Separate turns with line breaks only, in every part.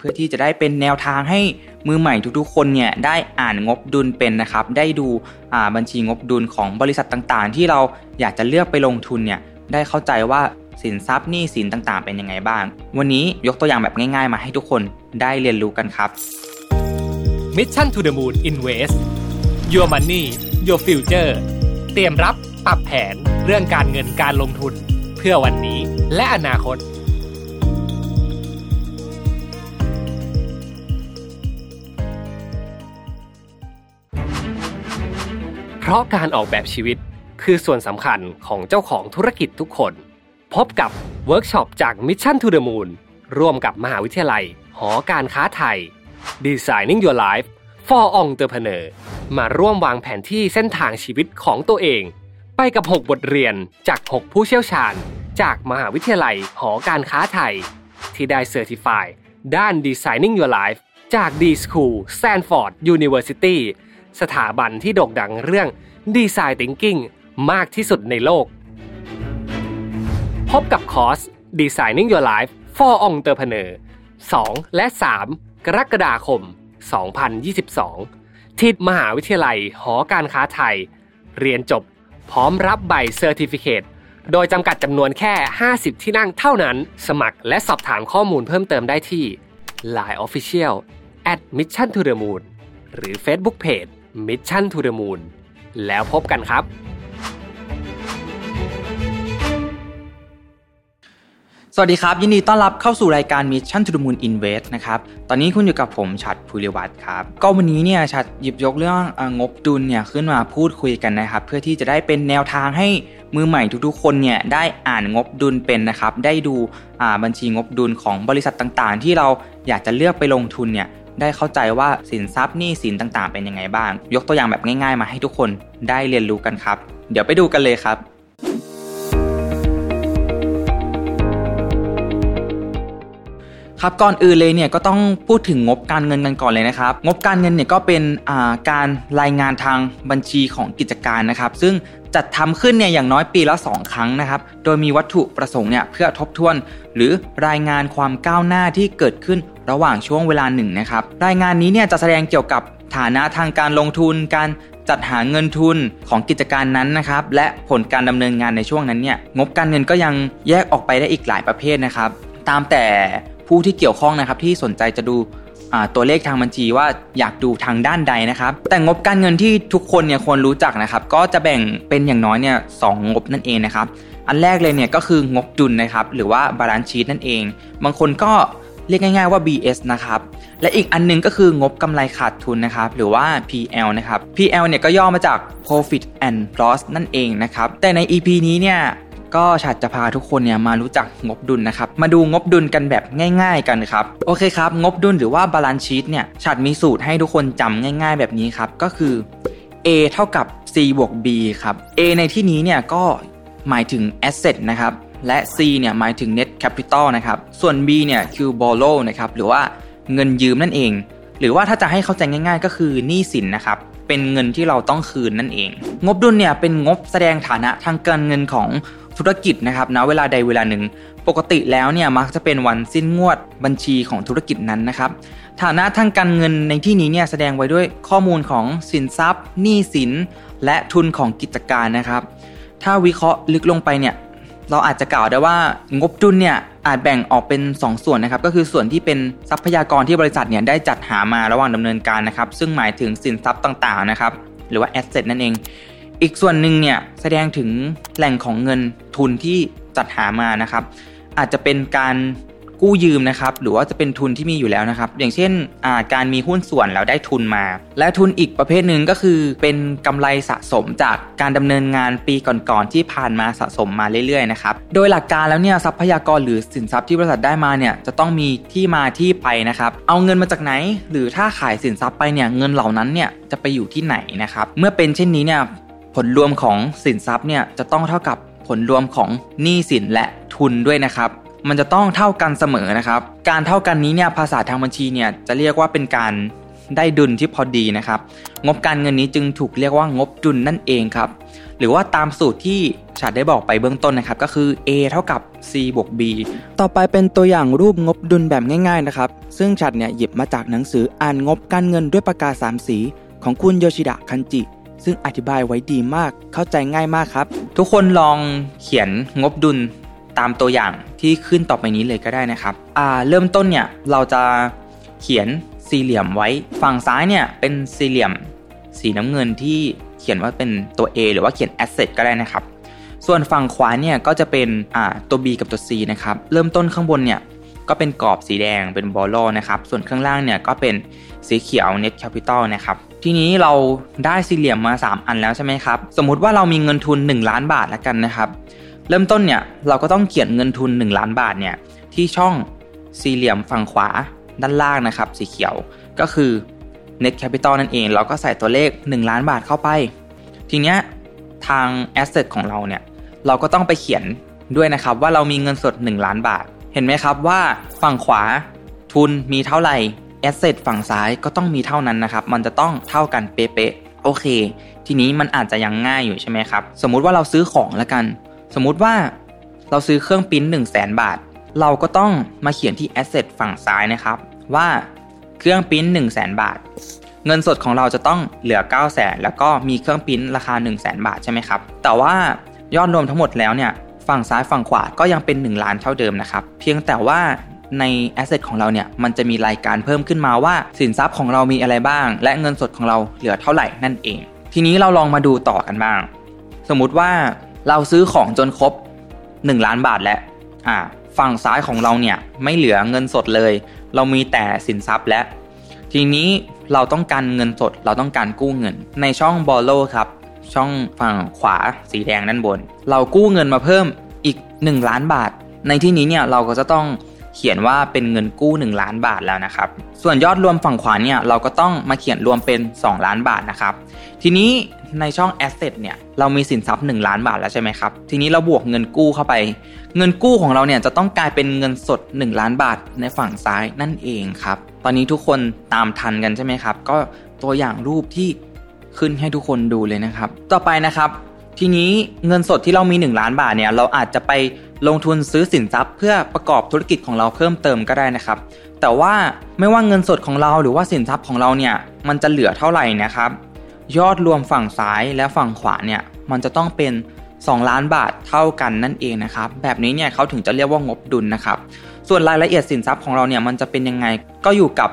เพื่อที่จะได้เป็นแนวทางให้มือใหม่ทุกๆ คนเนี่ยได้อ่านงบดุลเป็นนะครับ ได้ดูบัญชีงบดุลของบริษัทต่างๆ ที่เราอยากจะเลือกไปลงทุนเนี่ยได้เข้าใจว่าสินทรัพย์หนี้สินต่างๆ เป็นยังไงบ้าง วันนี้ยกตัวอย่างแบบง่ายๆ มาให้ทุกคนได้เรียนรู้กันครับ
Mission to the Moon Invest Your Money Your Future เตรียมรับปรับแผนเรื่องการเงินการลงทุน เพื่อวันนี้และอนาคต เพราะการออกแบบชีวิตคือส่วนสำคัญของเจ้าของธุรกิจทุกคน พบกับเวิร์กช็อปจาก Mission to the Moon ร่วมกับมหาวิทยาลัย หอการค้าไทย Designing Your Life for Entrepreneur มาร่วมวางแผนที่เส้นทางชีวิตของตัวเอง ไปกับ 6 บทเรียนจาก 6 ผู้เชี่ยวชาญ จากมหาวิทยาลัยหอการค้าไทย ที่ได้เซอร์ติฟายด้าน Designing Your Life จาก D School Stanford University สถาบันที่โด่งดังเรื่องดีไซน์ Thinking มากที่สุดในโลก พบกับคอร์ส Designing Your Life for Entrepreneur 2 และ 3 กรกฎาคม 2022 ที่มหาวิทยาลัยหอการค้าไทย เรียนจบพร้อมรับใบเซอร์ติฟิเคตโดยจำกัดจำนวนแค่ 50 ที่นั่งเท่านั้น สมัครและสอบถามข้อมูลเพิ่มเติมได้ที่ Line Official at Mission to the Moon หรือ Facebook Page Mission to the Moon แล้วพบกันครับ
สวัสดีครับ ยินดีต้อนรับเข้าสู่รายการ Mission to the Moon Invest นะครับ ตอนนี้คุณอยู่กับผมชัดภูริวัตรครับ ก็วันนี้เนี่ยชัดหยิบยกเรื่องงบดุลเนี่ยขึ้นมาพูดคุยกันนะครับ เพื่อที่จะได้เป็นแนวทางให้มือใหม่ทุกๆ คนเนี่ยได้อ่านงบดุลเป็นนะครับ ได้ดูบัญชีงบดุลของบริษัทต่างๆ ที่เราอยากจะเลือกไปลงทุนเนี่ย ได้เข้าใจว่าสินทรัพย์หนี้สินต่างๆ เป็นยังไงบ้าง ยกตัวอย่างแบบง่ายๆ มาให้ทุกคนได้เรียนรู้กันครับ เดี๋ยวไปดูกันเลยครับ ครับก่อนอื่นเลยเนี่ยก็ต้องพูดถึงงบการเงินกันก่อนเลยนะครับ งบการเงินเนี่ยก็เป็นการรายงานทางบัญชีของกิจการนะครับ ซึ่ง จัดทำขึ้นเนี่ยอย่างน้อยปีละ 2 ครั้งนะครับ โดยมีวัตถุประสงค์เนี่ยเพื่อทบทวน หรือรายงานความก้าวหน้าที่เกิดขึ้นระหว่างช่วงเวลาหนึ่งนะครับ รายงานนี้เนี่ยจะแสดงเกี่ยวกับฐานะทางการลงทุน การจัดหาเงินทุนของกิจการนั้นนะครับ และผลการดำเนินงานในช่วงนั้นเนี่ยงบการเงินก็ยังแยกออกไปได้อีกหลายประเภทนะครับ ตามแต่ผู้ที่เกี่ยวข้องนะครับที่สนใจจะดู ตัวเลขทางบัญชีว่าอยากดูทางด้านใดนะครับ แต่งบการเงินที่ทุกคนเนี่ยควรรู้จักนะครับ ก็จะแบ่งเป็นอย่างน้อยเนี่ยสองงบนั่นเองนะครับ อันแรกเลยเนี่ยก็คืองบดุลนะครับ หรือว่า balance sheet นั่นเอง บางคนก็เรียกง่ายๆว่า BS นะครับ และอีกอันนึงก็คืองบกำไรขาดทุนนะครับ หรือว่า PL นะครับ PL เนี่ยก็ย่อมาจาก Profit and Loss นั่นเองนะครับ แต่ใน EP นี้เนี่ย ก็ฉัตรจะพาทุกคนเนี่ยมารู้จักงบดุลนะครับ มาดูงบดุลกันแบบง่าย ๆ กันครับ โอเคครับ งบดุลหรือว่า balance sheet เนี่ยฉัตรมีสูตรให้ทุกคนจำง่าย ๆ แบบนี้ครับ ก็คือ A เท่ากับ C บวก B ครับ A ในที่นี้เนี่ยก็หมายถึง asset นะครับ และ C เนี่ยหมายถึง net capital นะครับ ส่วน B เนี่ยคือ borrow นะครับ หรือว่าเงินยืมนั่นเอง หรือว่าถ้าจะให้เข้าใจง่าย ๆ ก็คือหนี้สินนะครับเป็นเงินที่เราต้องคืนนั่นเอง งบดุลเนี่ยเป็นงบแสดงฐานะทางการเงินของ ธุรกิจนะครับนะเวลาใดเวลาหนึ่ง ปกติแล้วเนี่ยมักจะเป็นวันสิ้นงวดบัญชีของธุรกิจนั้นนะครับฐานะทางการเงินในที่นี้เนี่ยแสดงไว้ด้วยข้อมูลของสินทรัพย์หนี้สิน และทุนของกิจการนะครับ ถ้าวิเคราะห์ลึกลงไปเนี่ยเราอาจจะกล่าวได้ว่างบดุลเนี่ยอาจแบ่งออกเป็น 2 ส่วนนะครับ ก็คือส่วนที่เป็นทรัพยากรที่บริษัทเนี่ยได้จัดหามาระหว่างดำเนินการนะครับ ซึ่งหมายถึงสินทรัพย์ต่างๆนะครับ หรือว่าแอสเซทนั่นเอง อีกส่วนหนึ่งเนี่ยแสดงถึงแหล่งของเงินทุนที่จัดหามานะครับ อาจจะเป็นการกู้ยืมนะครับ หรือว่าจะเป็นทุนที่มีอยู่แล้วนะครับ อย่างเช่นการมีหุ้นส่วนแล้วได้ทุนมา และทุนอีกประเภทหนึ่งก็คือ เป็นกำไรสะสมจากการดำเนินงานปีก่อนๆที่ผ่านมาสะสมมาเรื่อยๆนะครับ โดยหลักการแล้วเนี่ยทรัพยากรหรือสินทรัพย์ที่บริษัทได้มาเนี่ยจะต้องมีที่มาที่ไปนะครับ เอาเงินมาจากไหน หรือถ้าขายสินทรัพย์ไปเนี่ยเงินเหล่านั้นเนี่ยจะไปอยู่ที่ไหนนะครับ เมื่อเป็นเช่นนี้เนี่ย ผลรวมของสินทรัพย์เนี่ยจะต้องเท่ากับผลรวมของหนี้สินและทุนด้วยนะครับ มันจะต้องเท่ากันเสมอนะครับ การเท่ากันนี้เนี่ยภาษาทางบัญชีเนี่ยจะเรียกว่าเป็นการได้ดุลที่พอดีนะครับ งบการเงินนี้จึงถูกเรียกว่างบดุลนั่นเองครับ หรือว่าตามสูตรที่ฉัดได้บอกไปเบื้องต้นนะครับ ก็คือ a เท่ากับ c บวก b ต่อไปเป็นตัวอย่างรูปงบดุลแบบง่ายๆนะครับ ซึ่งฉัดเนี่ยหยิบมาจากหนังสืออ่านงบการเงินด้วยปากกาสามสี ของคุณโยชิดะคันจิ ซึ่งอธิบายไว้ดีมากเข้าใจง่ายมากครับ ทุกคนลองเขียนงบดุลตามตัวอย่างที่ขึ้นต่อไปนี้เลยก็ได้นะครับอ่าเริ่มต้นเนี่ยเราจะเขียนสี่เหลี่ยมไว้ ฝั่งซ้ายเนี่ยเป็นสี่เหลี่ยมสีน้ำเงินที่เขียนว่าเป็นตัว A หรือว่าเขียน asset ก็ได้นะครับ ส่วนฝั่งขวาเนี่ยก็จะเป็นอ่าตัว B กับตัว C นะครับ เริ่มต้นข้างบนเนี่ย ก็เป็นกรอบสีแดงเป็นบอลโลนะครับ ส่วนข้างล่างเนี่ยก็เป็นสีเขียว net capital นะครับ ทีนี้เราได้สี่เหลี่ยมมา 3 อันแล้วใช่ไหมครับ สมมุติว่าเรามีเงินทุน 1 ล้านบาทแล้วกันนะครับ เริ่มต้นเนี่ยเราก็ต้องเขียนเงินทุน 1 ล้านบาทเนี่ยที่ช่องสี่เหลี่ยมฝั่งขวาด้านล่างนะครับ สีเขียวก็คือ net capital นั่นเอง เราก็ใส่ตัวเลข 1 ล้านบาทเข้าไป ทีเนี้ยทาง asset ของเราเนี่ยเราก็ต้องไปเขียนด้วยนะครับว่าเรามีเงินสด 1 ล้านบาท ห็นไหมครับว่าฝั่งขวาทุนมีเท่าไหร่ asset ฝั่งซ้ายก็ต้องมีเท่านั้นนะครับ มันจะต้องเท่ากันเป๊ะๆโอเค ทีนี้มันอาจจะยังง่ายอยู่ใช่ไหมครับ สมมุติว่าเราซื้อของแล้วกัน สมมุติว่าเราซื้อเครื่องปิ้น1 0 0 0 0แบาท เราก็ต้องมาเขียนที่ asset ฝั่งซ้ายนะครับ ว่าเครื่องปิ้น1 0 0 0 0แบาท เงินสดของเราจะต้องเหลือ 9 0 0 0 0แล้วก็มีเครื่องปิ้นราคา 1 0 0 0 0แบาทใช่ไหมครับ แต่ว่ายอดรวมทั้งหมดแล้วเนี่ย ฝั่งซ้ายฝั่งขวาก็ยังเป็น 1 ล้านเท่าเดิมนะครับ เพียงแต่ว่าใน asset ของเราเนี่ย มันจะมีรายการเพิ่มขึ้นมาว่า สินทรัพย์ของเรามีอะไรบ้าง และเงินสดของเราเหลือเท่าไหร่นั่นเอง ทีนี้เราลองมาดูต่อกันบ้าง สมมุติว่าเราซื้อของจนครบ 1 ล้านบาทแล้วอ่าฝั่งซ้ายของเราเนี่ยไม่เหลือเงินสดเลย เรามีแต่สินทรัพย์และ ทีนี้เราต้องการเงินสดเราต้องการกู้เงิน ในช่อง borrow ครับ ช่องฝั่งขวาสีแดงด้านบน เรากู้เงินมาเพิ่มอีก 1 ล้านบาท ในที่นี้เนี่ยเราก็จะต้องเขียนว่าเป็นเงินกู้ 1 ล้านบาทแล้วนะครับ ส่วนยอดรวมฝั่งขวาเนี่ยเราก็ต้องมาเขียนรวมเป็น 2 ล้านบาทนะครับ ทีนี้ในช่อง asset เนี่ยเรามีสินทรัพย์ 1 ล้านบาทแล้วใช่ไหมครับ ทีนี้เราบวกเงินกู้เข้าไป เงินกู้ของเราเนี่ยจะต้องกลายเป็นเงินสด 1 ล้านบาทในฝั่งซ้ายนั่นเองครับ ตอนนี้ทุกคนตามทันกันใช่ไหมครับ ก็ตัวอย่างรูปที่ ขึ้นให้ทุกคนดูเลยนะครับ ต่อไปนะครับ ทีนี้เงินสดที่เรามี 1 ล้านบาทเนี่ยเราอาจจะไปลงทุนซื้อสินทรัพย์ เพื่อประกอบธุรกิจของเราเพิ่มเติมก็ได้นะครับ แต่ว่าไม่ว่าเงินสดของเราหรือว่าสินทรัพย์ของเราเนี่ยมันจะเหลือเท่าไหร่นะครับยอดรวมฝั่งซ้ายและฝั่งขวาเนี่ยมันจะต้องเป็น 2 ล้านบาทเท่ากันนั่นเองนะครับ แบบนี้เนี่ยเขาถึงจะเรียกว่างบดุลนะครับ ส่วนรายละเอียดสินทรัพย์ของเราเนี่ยมันจะเป็นยังไงก็อยู่กับ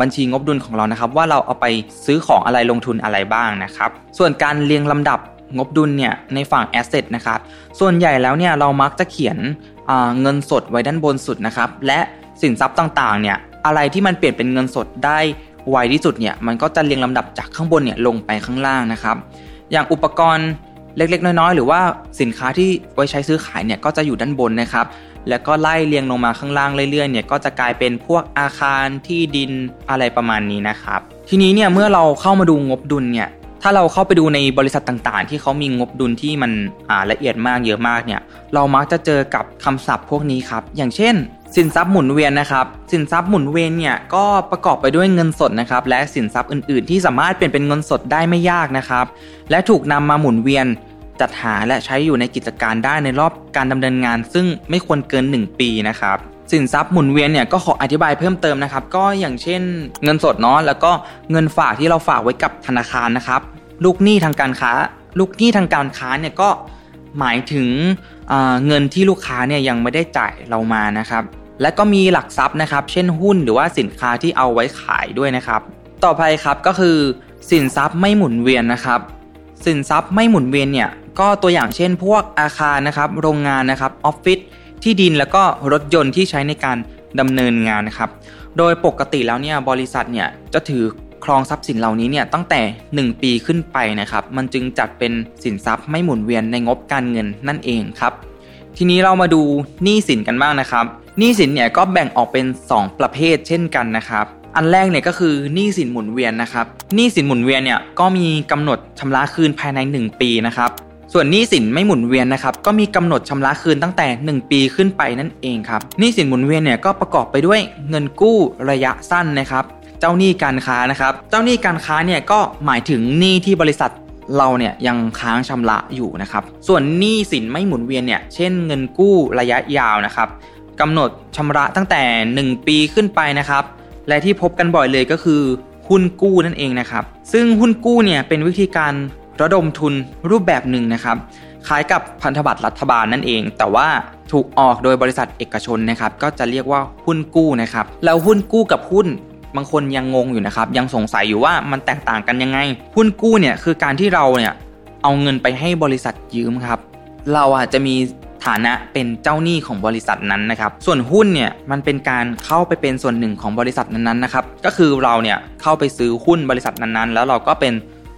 บัญชีงบดุลของเรานะครับ ว่าเราเอาไปซื้อของอะไรลงทุนอะไรบ้างนะครับ ส่วนการเรียงลำดับงบดุลเนี่ยในฝั่ง asset นะครับ ส่วนใหญ่แล้วเนี่ยเรามักจะเขียนเงินสดไว้ด้านบนสุดนะครับ และสินทรัพย์ต่างๆ เนี่ยอะไรที่มันเปลี่ยนเป็นเงินสดได้ไวที่สุดเนี่ยมันก็จะเรียงลำดับจากข้างบนเนี่ยลงไปข้างล่างนะครับ อย่างอุปกรณ์เล็กๆ น้อยๆ หรือว่าสินค้าที่ไว้ใช้ซื้อขายเนี่ยก็จะอยู่ด้านบนนะครับ แล้วก็ไล่เรียงลงมาข้างล่างเรื่อยๆเนี่ยก็จะกลายเป็นพวกอาคารที่ดินอะไรประมาณนี้นะครับ ทีนี้เนี่ยเมื่อเราเข้ามาดูงบดุลเนี่ยถ้าเราเข้าไปดูในบริษัทต่างๆ ที่เขามีงบดุลที่มันละเอียดมากเยอะมากเนี่ยเรามักจะเจอกับคำศัพท์พวกนี้ครับ อย่างเช่น สินทรัพย์หมุนเวียนนะครับสินทรัพย์หมุนเวียนเนี่ยก็ประกอบไปด้วยเงินสดนะครับและสินทรัพย์อื่นๆ ที่สามารถเปลี่ยนเป็นเงินสดได้ไม่ยากนะครับ และถูกนำมาหมุนเวียน จัดหาและใช้อยู่ในกิจการได้ในรอบการดำเนินงาน ซึ่งไม่ควรเกิน 1 ปีนะครับสินทรัพย์หมุนเวียนเนี่ยก็ขออธิบายเพิ่มเติมนะครับ ก็อย่างเช่น เงินสดเนาะแล้วก็เงินฝากที่เราฝากไว้กับธนาคารนะครับ ลูกหนี้ทางการค้า ลูกหนี้ทางการค้าเนี่ยก็หมายถึงเงินที่ลูกค้าเนี่ยยังไม่ได้จ่ายเรามานะครับ และก็มีหลักทรัพย์นะครับ เช่นหุ้นหรือว่าสินค้าที่เอาไว้ขายด้วยนะครับ ต่อไปครับก็คือสินทรัพย์ไม่หมุนเวียนนะครับ สินทรัพย์ไม่หมุนเวียนเนี่ย ก็ตัวอย่างเช่น พวกอาคารนะครับ โรงงานนะครับออฟฟิศที่ดินแล้วก็รถยนต์ที่ใช้ในการดำเนินงานนะครับ โดยปกติแล้วเนี่ยบริษัทเนี่ยจะถือครองทรัพย์สินเหล่านี้เนี่ยตั้งแต่ 1 ปีขึ้นไปนะครับ มันจึงจัดเป็นสินทรัพย์ไม่หมุนเวียนในงบการเงินนั่นเองครับ ทีนี้เรามาดูหนี้สินกันบ้างนะครับหนี้สินเนี่ยก็แบ่งออกเป็น 2 ประเภทเช่นกันนะครับ อันแรกเนี่ยก็คือหนี้สินหมุนเวียนนะครับหนี้สินหมุนเวียนเนี่ยก็มีกำหนดชำระคืนภายใน 1 ปีนะครับ ส่วนหนี้สินไม่หมุนเวียนนะครับก็มีกำหนดชำระคืนตั้งแต่ 1 ปีขึ้นไปนั่นเองครับหนี้สินหมุนเวียนเนี่ยก็ประกอบไปด้วยเงินกู้ระยะสั้นนะครับเจ้าหนี้การค้านะครับเจ้าหนี้การค้าเนี่ยก็หมายถึงหนี้ที่บริษัทเราเนี่ยยังค้างชำระอยู่นะครับส่วนหนี้สินไม่หมุนเวียนเนี่ยเช่นเงินกู้ระยะยาวนะครับกำหนดชำระตั้งแต่ 1 ปีขึ้นไปนะครับ และที่พบกันบ่อยเลยก็คือหุ้นกู้นั่นเองนะครับ ซึ่งหุ้นกู้เนี่ยเป็นวิธีการ ระดมทุนรูปแบบหนึ่งนะครับคล้ายกับพันธบัตรรัฐบาลนั่นเอง แต่ว่าถูกออกโดยบริษัทเอกชนนะครับ ก็จะเรียกว่าหุ้นกู้นะครับแล้วหุ้นกู้กับหุ้นบางคนยังงงอยู่นะครับ ยังสงสัยอยู่ว่ามันแตกต่างกันยังไง หุ้นกู้เนี่ยคือการที่เราเนี่ยเอาเงินไปให้บริษัทยืมครับ เราอาจจะมีฐานะเป็นเจ้าหนี้ของบริษัทนั้นนะครับ ส่วนหุ้นเนี่ยมันเป็นการเข้าไปเป็นส่วนหนึ่งของบริษัทนั้นๆนะครับ ก็คือเราเนี่ยเข้าไปซื้อหุ้นบริษัทนั้นๆ แล้วเราก็เป็น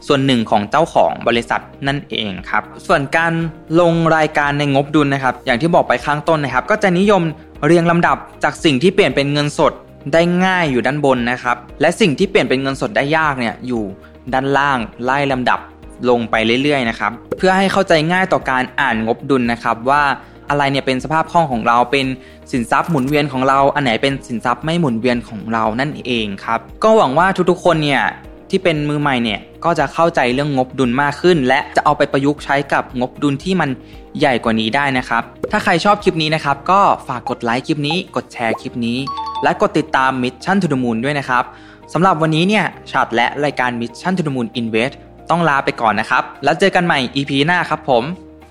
ส่วนหนึ่งของเจ้าของบริษัทนั่นเองครับ ส่วนการลงรายการในงบดุลนะครับ อย่างที่บอกไปข้างต้นนะครับ ก็จะนิยมเรียงลำดับจากสิ่งที่เปลี่ยนเป็นเงินสดได้ง่ายอยู่ด้านบนนะครับ และสิ่งที่เปลี่ยนเป็นเงินสดได้ยากเนี่ยอยู่ด้านล่างไล่ลำดับลงไปเรื่อยๆนะครับ เพื่อให้เข้าใจง่ายต่อการอ่านงบดุลนะครับว่าอะไรเนี่ยเป็นสภาพคล่องของเราเป็นสินทรัพย์หมุนเวียนของเรา อันไหนเป็นสินทรัพย์ไม่หมุนเวียนของเรานั่นเองครับ ก็หวังว่าทุกๆคนเนี่ย ที่เป็นมือใหม่เนี่ยก็จะเข้าใจเรื่องงบดุลมากขึ้น และจะเอาไปประยุกต์ใช้กับงบดุลที่มันใหญ่กว่านี้ได้นะครับ ถ้าใครชอบคลิปนี้นะครับ ก็ฝากกดไลค์คลิปนี้ กดแชร์คลิปนี้ และกดติดตาม Mission to the Moon ด้วยนะครับสำหรับวันนี้เนี่ยชาดและรายการ Mission to the Moon Invest ต้องลาไปก่อนนะครับ แล้วเจอกันใหม่ EP หน้าครับผม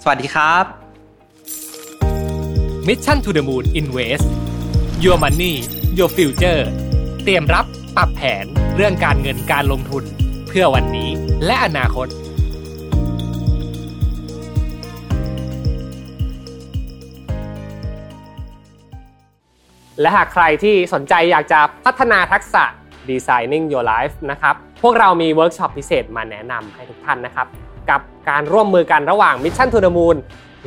สวัสดีครับ
Mission to the Moon Invest Your Money Your Future เตรียมรับ ปรับแผนเรื่องการเงินการลงทุนเพื่อวันนี้และอนาคต และหากใครที่สนใจอยากจะพัฒนาทักษะ Designing Your Life นะครับพวกเรามีเวิร์กช็อปพิเศษมาแนะนำให้ทุกท่านนะครับกับการร่วมมือกันระหว่าง Mission to the Moon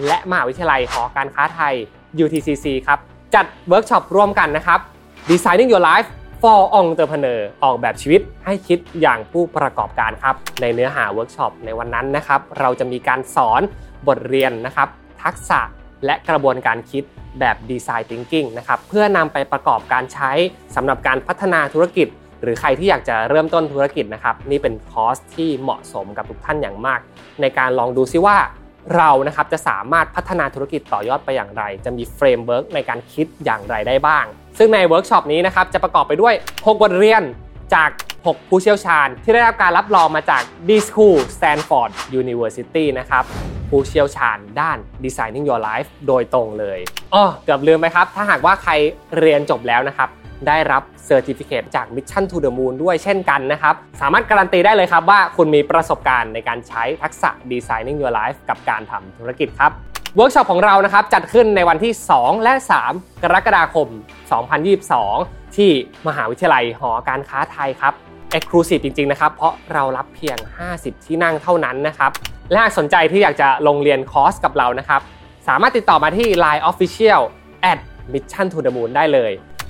และมหาวิทยาลัยหอการค้าไทย UTCC ครับ จัดเวิร์กช็อปร่วมกันนะครับ Designing Your Life for Entrepreneur ออกแบบชีวิตให้คิดอย่างผู้ประกอบการครับ ในเนื้อหาเวิร์กช็อปในวันนั้นนะครับ เราจะมีการสอนบทเรียนนะครับ ทักษะและกระบวนการคิดแบบ Design Thinking นะครับเพื่อนำไปประกอบการใช้สำหรับการพัฒนาธุรกิจ หรือใครที่อยากจะเริ่มต้นธุรกิจนะครับ นี่เป็นคอร์สที่เหมาะสมกับทุกท่านอย่างมาก ในการลองดูซิว่า เรานะครับจะสามารถพัฒนาธุรกิจต่อยอดไปอย่างไร จะมี framework ในการคิดอย่างไรได้บ้าง ซึ่งในเวิร์กช็อปนี้นะครับจะประกอบไปด้วย 6 บทเรียนจาก 6 ผู้เชี่ยวชาญ ที่ได้รับการรับรองมาจาก D School Stanford University นะครับผู้เชี่ยวชาญด้าน Designing Your Life โดยตรงเลยอ๋อเกือบลืมไปครับ ถ้าหากว่าใครเรียนจบแล้วนะครับ ได้รับ certificate จาก Mission to the Moon ด้วยเช่นกันนะครับ สามารถการันตีได้เลยครับว่าคุณมีประสบการณ์ในการใช้ทักษะ Designing Your Life กับการทำธุรกิจครับเวิร์กช็อปของเรานะครับจัดขึ้นในวันที่ 2 และ 3 กรกฎาคม 2022 ที่มหาวิทยาลัยหอการค้าไทยครับ Exclusive จริง ๆ นะครับ เพราะเรารับเพียง 50 ที่นั่งเท่านั้นนะครับ และหากสนใจที่อยากจะลงเรียนคอร์สกับเรานะครับ สามารถติดต่อมาที่ Line Official at mission to the moon ได้เลย